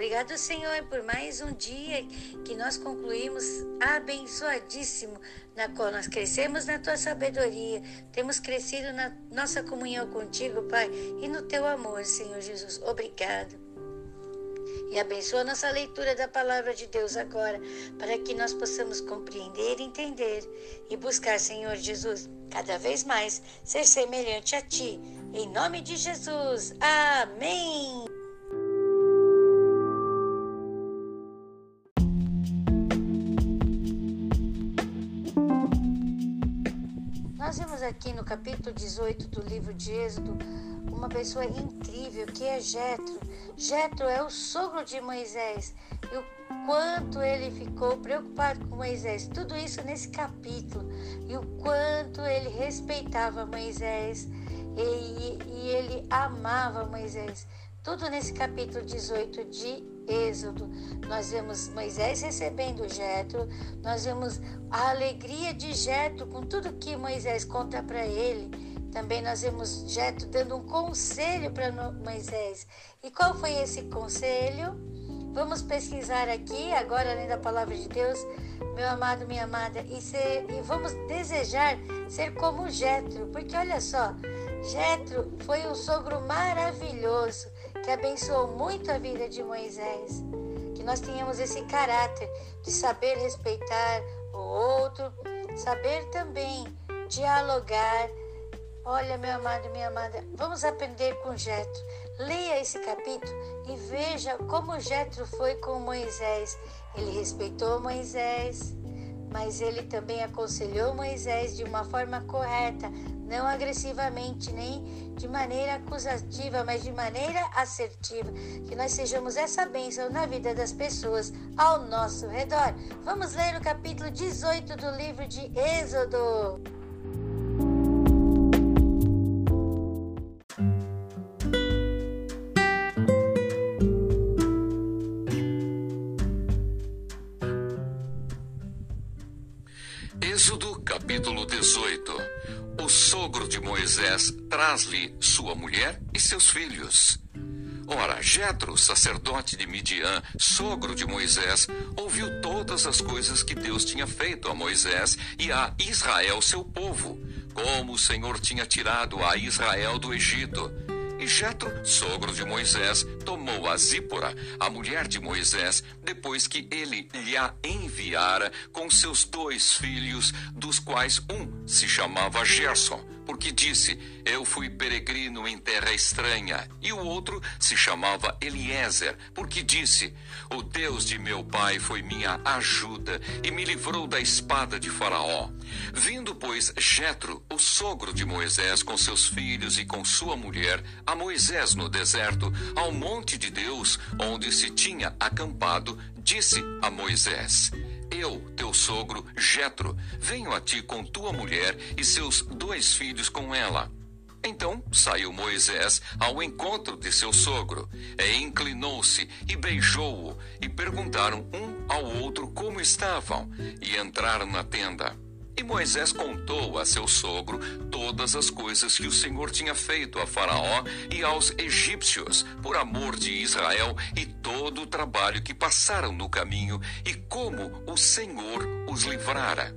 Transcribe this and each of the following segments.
Obrigado, Senhor, por mais um dia que nós concluímos abençoadíssimo, na qual nós crescemos na tua sabedoria, temos crescido na nossa comunhão contigo, Pai, e no teu amor, Senhor Jesus. Obrigado. E abençoa nossa leitura da palavra de Deus agora, para que nós possamos compreender, entender e buscar, Senhor Jesus, cada vez mais ser semelhante a Ti. Em nome de Jesus. Amém. Aqui no capítulo 18 do livro de Êxodo uma pessoa incrível que é Jetro. Jetro é o sogro de Moisés e o quanto ele ficou preocupado com Moisés. Tudo isso nesse capítulo e o quanto ele respeitava Moisés e, e ele amava Moisés. Tudo nesse capítulo 18 de Êxodo. Nós vemos Moisés recebendo Jetro, nós vemos a alegria de Jetro com tudo que Moisés conta para ele. Também nós vemos Jetro dando um conselho para Moisés. E qual foi esse conselho? Vamos pesquisar aqui, agora além da palavra de Deus, meu amado, minha amada, e, ser, e vamos desejar ser como Jetro, porque olha só, Jetro foi um sogro maravilhoso que abençoou muito a vida de Moisés. Que nós tenhamos esse caráter de saber respeitar o outro, saber também dialogar. Olha, meu amado minha amada, vamos aprender com Jetro. Leia esse capítulo e veja como Jetro foi com Moisés. Ele respeitou Moisés, mas ele também aconselhou Moisés de uma forma correta, não agressivamente, nem de maneira acusativa, mas de maneira assertiva. Que nós sejamos essa bênção na vida das pessoas ao nosso redor. Vamos ler o capítulo 18 do livro de Êxodo. Êxodo capítulo 18 O sogro de Moisés traz-lhe sua mulher e seus filhos. Ora, Jetro, sacerdote de Midian, sogro de Moisés, ouviu todas as coisas que Deus tinha feito a Moisés e a Israel, seu povo, como o Senhor tinha tirado a Israel do Egito e Jetro, sogro de Moisés, tomou a Zípora, a mulher de Moisés, depois que ele lhe a enviara com seus dois filhos, dos quais um se chamava Gerson, porque disse: Eu fui peregrino em terra estranha. E o outro se chamava Eliezer, porque disse: O Deus de meu pai foi minha ajuda e me livrou da espada de Faraó. Vindo, pois, Jetro, o sogro de Moisés, com seus filhos e com sua mulher, a Moisés no deserto, ao monte de Deus, onde se tinha acampado, disse a Moisés: eu, teu sogro, Jetro, venho a ti com tua mulher e seus dois filhos com ela. Então saiu Moisés ao encontro de seu sogro, e inclinou-se e beijou-o, e perguntaram um ao outro como estavam, e entraram na tenda. E Moisés contou a seu sogro todas as coisas que o Senhor tinha feito a Faraó e aos egípcios, por amor de Israel, e todo o trabalho que passaram no caminho, e como o Senhor os livrara.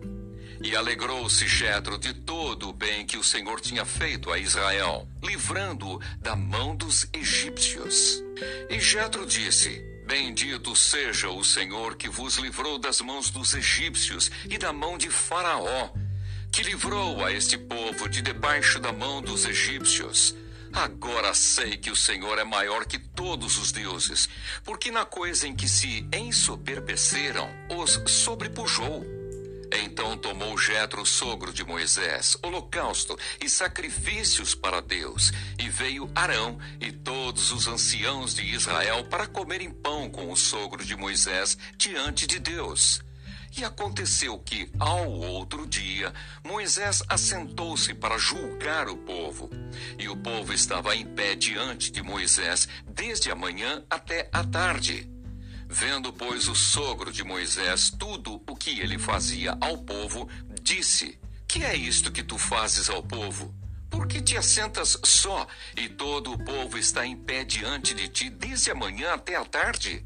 E alegrou-se Jetro de todo o bem que o Senhor tinha feito a Israel, livrando-o da mão dos egípcios. E Jetro disse: Bendito seja o Senhor que vos livrou das mãos dos egípcios e da mão de Faraó, que livrou a este povo de debaixo da mão dos egípcios. Agora sei que o Senhor é maior que todos os deuses, porque na coisa em que se ensoberbeceram, os sobrepujou. Então tomou Jetro, sogro de Moisés, holocausto e sacrifícios para Deus, e veio Arão e todos os anciãos de Israel para comerem pão com o sogro de Moisés diante de Deus. E aconteceu que, ao outro dia, Moisés assentou-se para julgar o povo. E o povo estava em pé diante de Moisés, desde a manhã até a tarde. Vendo, pois, o sogro de Moisés tudo o que ele fazia ao povo, disse: Que é isto que tu fazes ao povo? Por que te assentas só e todo o povo está em pé diante de ti desde a manhã até a tarde?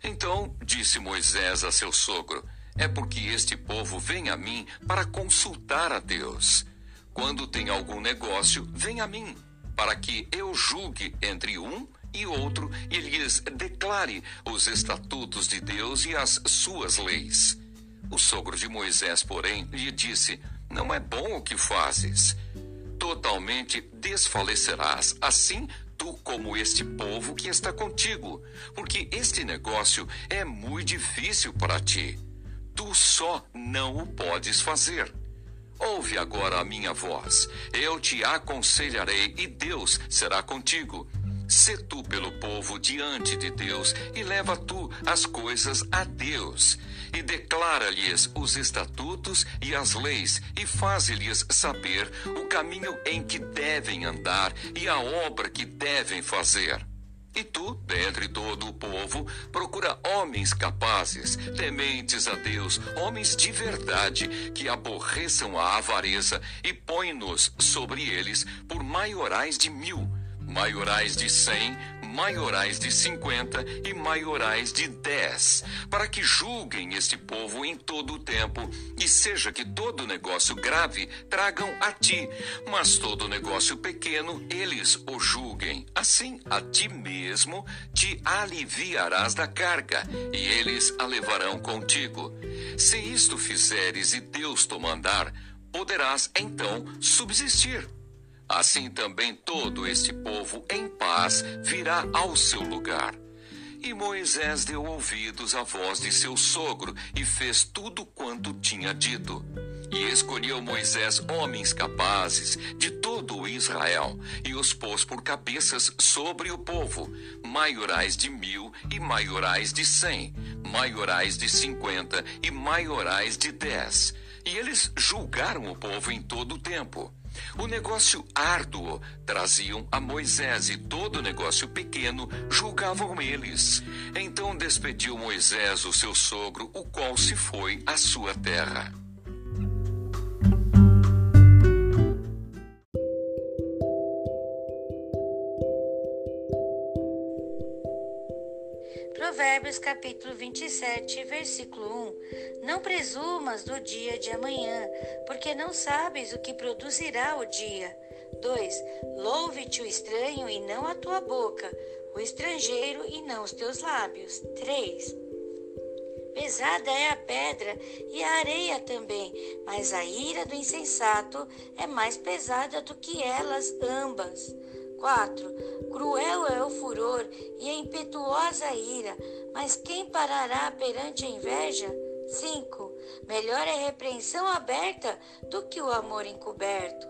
Então disse Moisés a seu sogro: É porque este povo vem a mim para consultar a Deus. Quando tem algum negócio, vem a mim, para que eu julgue entre um e outro e lhes declare os estatutos de Deus e as suas leis. O sogro de Moisés, porém, lhe disse: Não é bom o que fazes. Totalmente desfalecerás, assim tu como este povo que está contigo, porque este negócio é muito difícil para ti. Tu só não o podes fazer. Ouve agora a minha voz. Eu te aconselharei e Deus será contigo. Sê tu pelo povo diante de Deus e leva tu as coisas a Deus. E declara-lhes os estatutos e as leis, e faze-lhes saber o caminho em que devem andar e a obra que devem fazer. E tu, dentre todo o povo, procura homens capazes, tementes a Deus, homens de verdade, que aborreçam a avareza, e põe-nos sobre eles por maiorais de mil maiorais de cem, maiorais de cinquenta e maiorais de dez, para que julguem este povo em todo o tempo, e seja que todo negócio grave tragam a ti, mas todo negócio pequeno eles o julguem. Assim, a ti mesmo te aliviarás da carga, e eles a levarão contigo. Se isto fizeres e Deus te mandar, poderás então subsistir. Assim também todo este povo em paz virá ao seu lugar. E Moisés deu ouvidos à voz de seu sogro e fez tudo quanto tinha dito. E escolheu Moisés homens capazes de todo o Israel, e os pôs por cabeças sobre o povo, maiorais de mil e maiorais de cem, maiorais de cinquenta e maiorais de dez. E eles julgaram o povo em todo o tempo. O negócio árduo traziam a Moisés e todo negócio pequeno julgavam eles. Então despediu Moisés o seu sogro, o qual se foi à sua terra. Provérbios capítulo 27, versículo 1. Não presumas do dia de amanhã, porque não sabes o que produzirá o dia. 2. Louve-te o estranho e não a tua boca, o estrangeiro e não os teus lábios. 3. Pesada é a pedra e a areia também, mas a ira do insensato é mais pesada do que elas ambas. 4. Cruel furor e a impetuosa ira, mas quem parará perante a inveja? 5. Melhor é repreensão aberta do que o amor encoberto.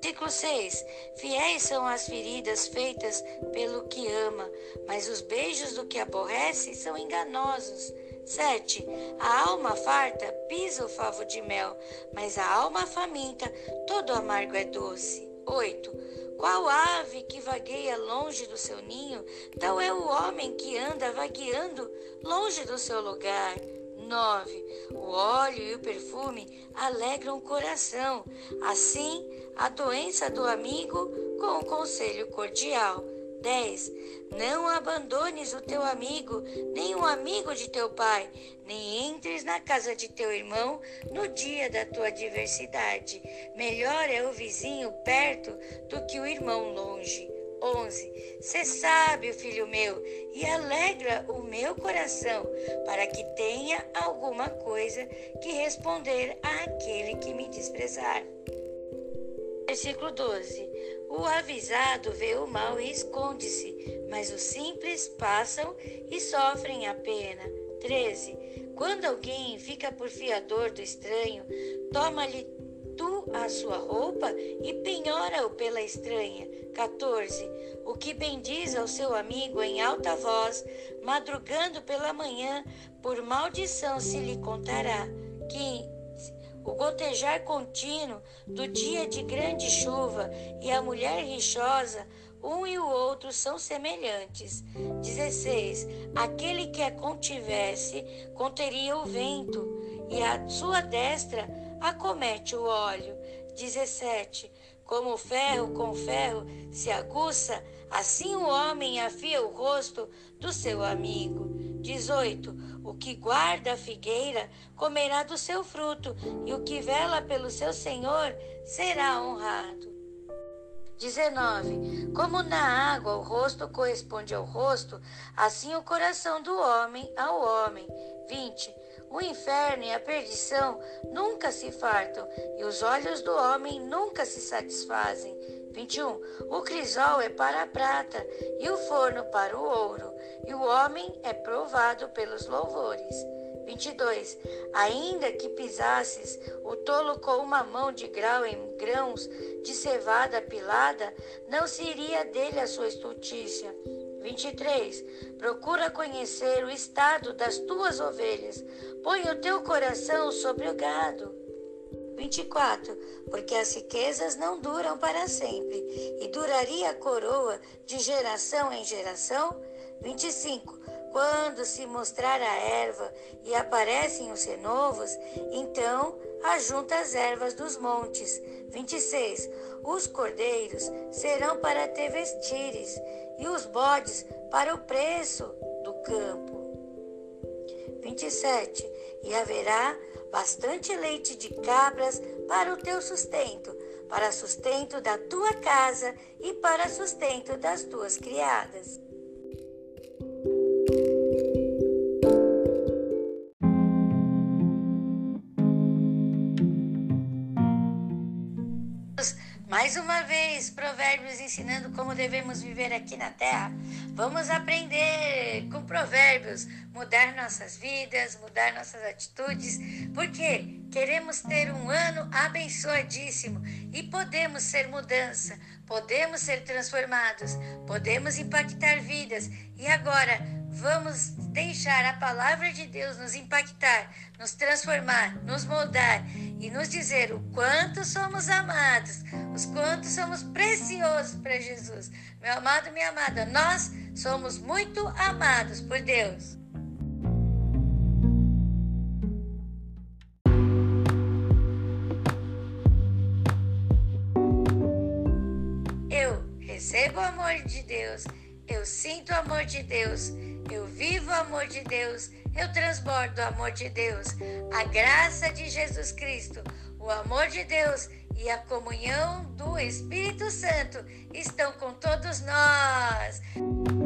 Versículo 6: Fiéis são as feridas feitas pelo que ama, mas os beijos do que aborrece são enganosos. 7. A alma farta pisa o favo de mel, mas a alma faminta todo amargo é doce. 8. Qual ave que vagueia longe do seu ninho, tal é o homem que anda vagueando longe do seu lugar. 9. O óleo e o perfume alegram o coração, assim a doença do amigo com o conselho cordial. 10. Não abandones o teu amigo, nem o amigo de teu pai, nem entres na casa de teu irmão no dia da tua adversidade. Melhor é o vizinho perto do que o irmão longe. 11. Sê sábio, filho meu, e alegra o meu coração, para que tenha alguma coisa que responder àquele que me desprezar. Versículo 12. O avisado vê o mal e esconde-se, mas os simples passam e sofrem a pena. 13. Quando alguém fica por fiador do estranho, toma-lhe tu a sua roupa e penhora-o pela estranha. 14. O que bendiz ao seu amigo em alta voz, madrugando pela manhã, por maldição se lhe contará. 15 o gotejar contínuo do dia de grande chuva e a mulher rixosa, um e o outro são semelhantes. 16. Aquele que a contivesse conteria o vento, e a sua destra acomete o óleo. 17. Como o ferro com ferro se aguça, assim o homem afia o rosto do seu amigo. 18. O que guarda a figueira comerá do seu fruto, e o que vela pelo seu senhor será honrado. 19. Como na água o rosto corresponde ao rosto, assim o coração do homem ao homem. 20. O inferno e a perdição nunca se fartam, e os olhos do homem nunca se satisfazem. 21. O crisol é para a prata, e o forno para o ouro, e o homem é provado pelos louvores. 22. Ainda que pisasses o tolo com uma mão de grau em grãos de cevada pilada, não se iria dele a sua estultícia. 23. Procura conhecer o estado das tuas ovelhas. Põe o teu coração sobre o gado. 24. Porque as riquezas não duram para sempre, e duraria a coroa de geração em geração. 25. Quando se mostrar a erva e aparecem os renovos, então ajunta as ervas dos montes. 26. Os cordeiros serão para te vestires, e os bodes para o preço do campo. 27. E haverá bastante leite de cabras para o teu sustento, para sustento da tua casa e para sustento das tuas criadas. Mais uma vez, Provérbios ensinando como devemos viver aqui na Terra. Vamos aprender com Provérbios, mudar nossas vidas, mudar nossas atitudes, porque queremos ter um ano abençoadíssimo e podemos ser mudança, podemos ser transformados, podemos impactar vidas. E agora, vamos deixar a palavra de Deus nos impactar, nos transformar, nos moldar e nos dizer o quanto somos amados, os quantos somos preciosos para Jesus. Meu amado, minha amada, nós somos muito amados por Deus. Eu recebo o amor de Deus, eu sinto o amor de Deus, eu vivo o amor de Deus, eu transbordo o amor de Deus, a graça de Jesus Cristo, o amor de Deus e a comunhão do Espírito Santo estão com todos nós.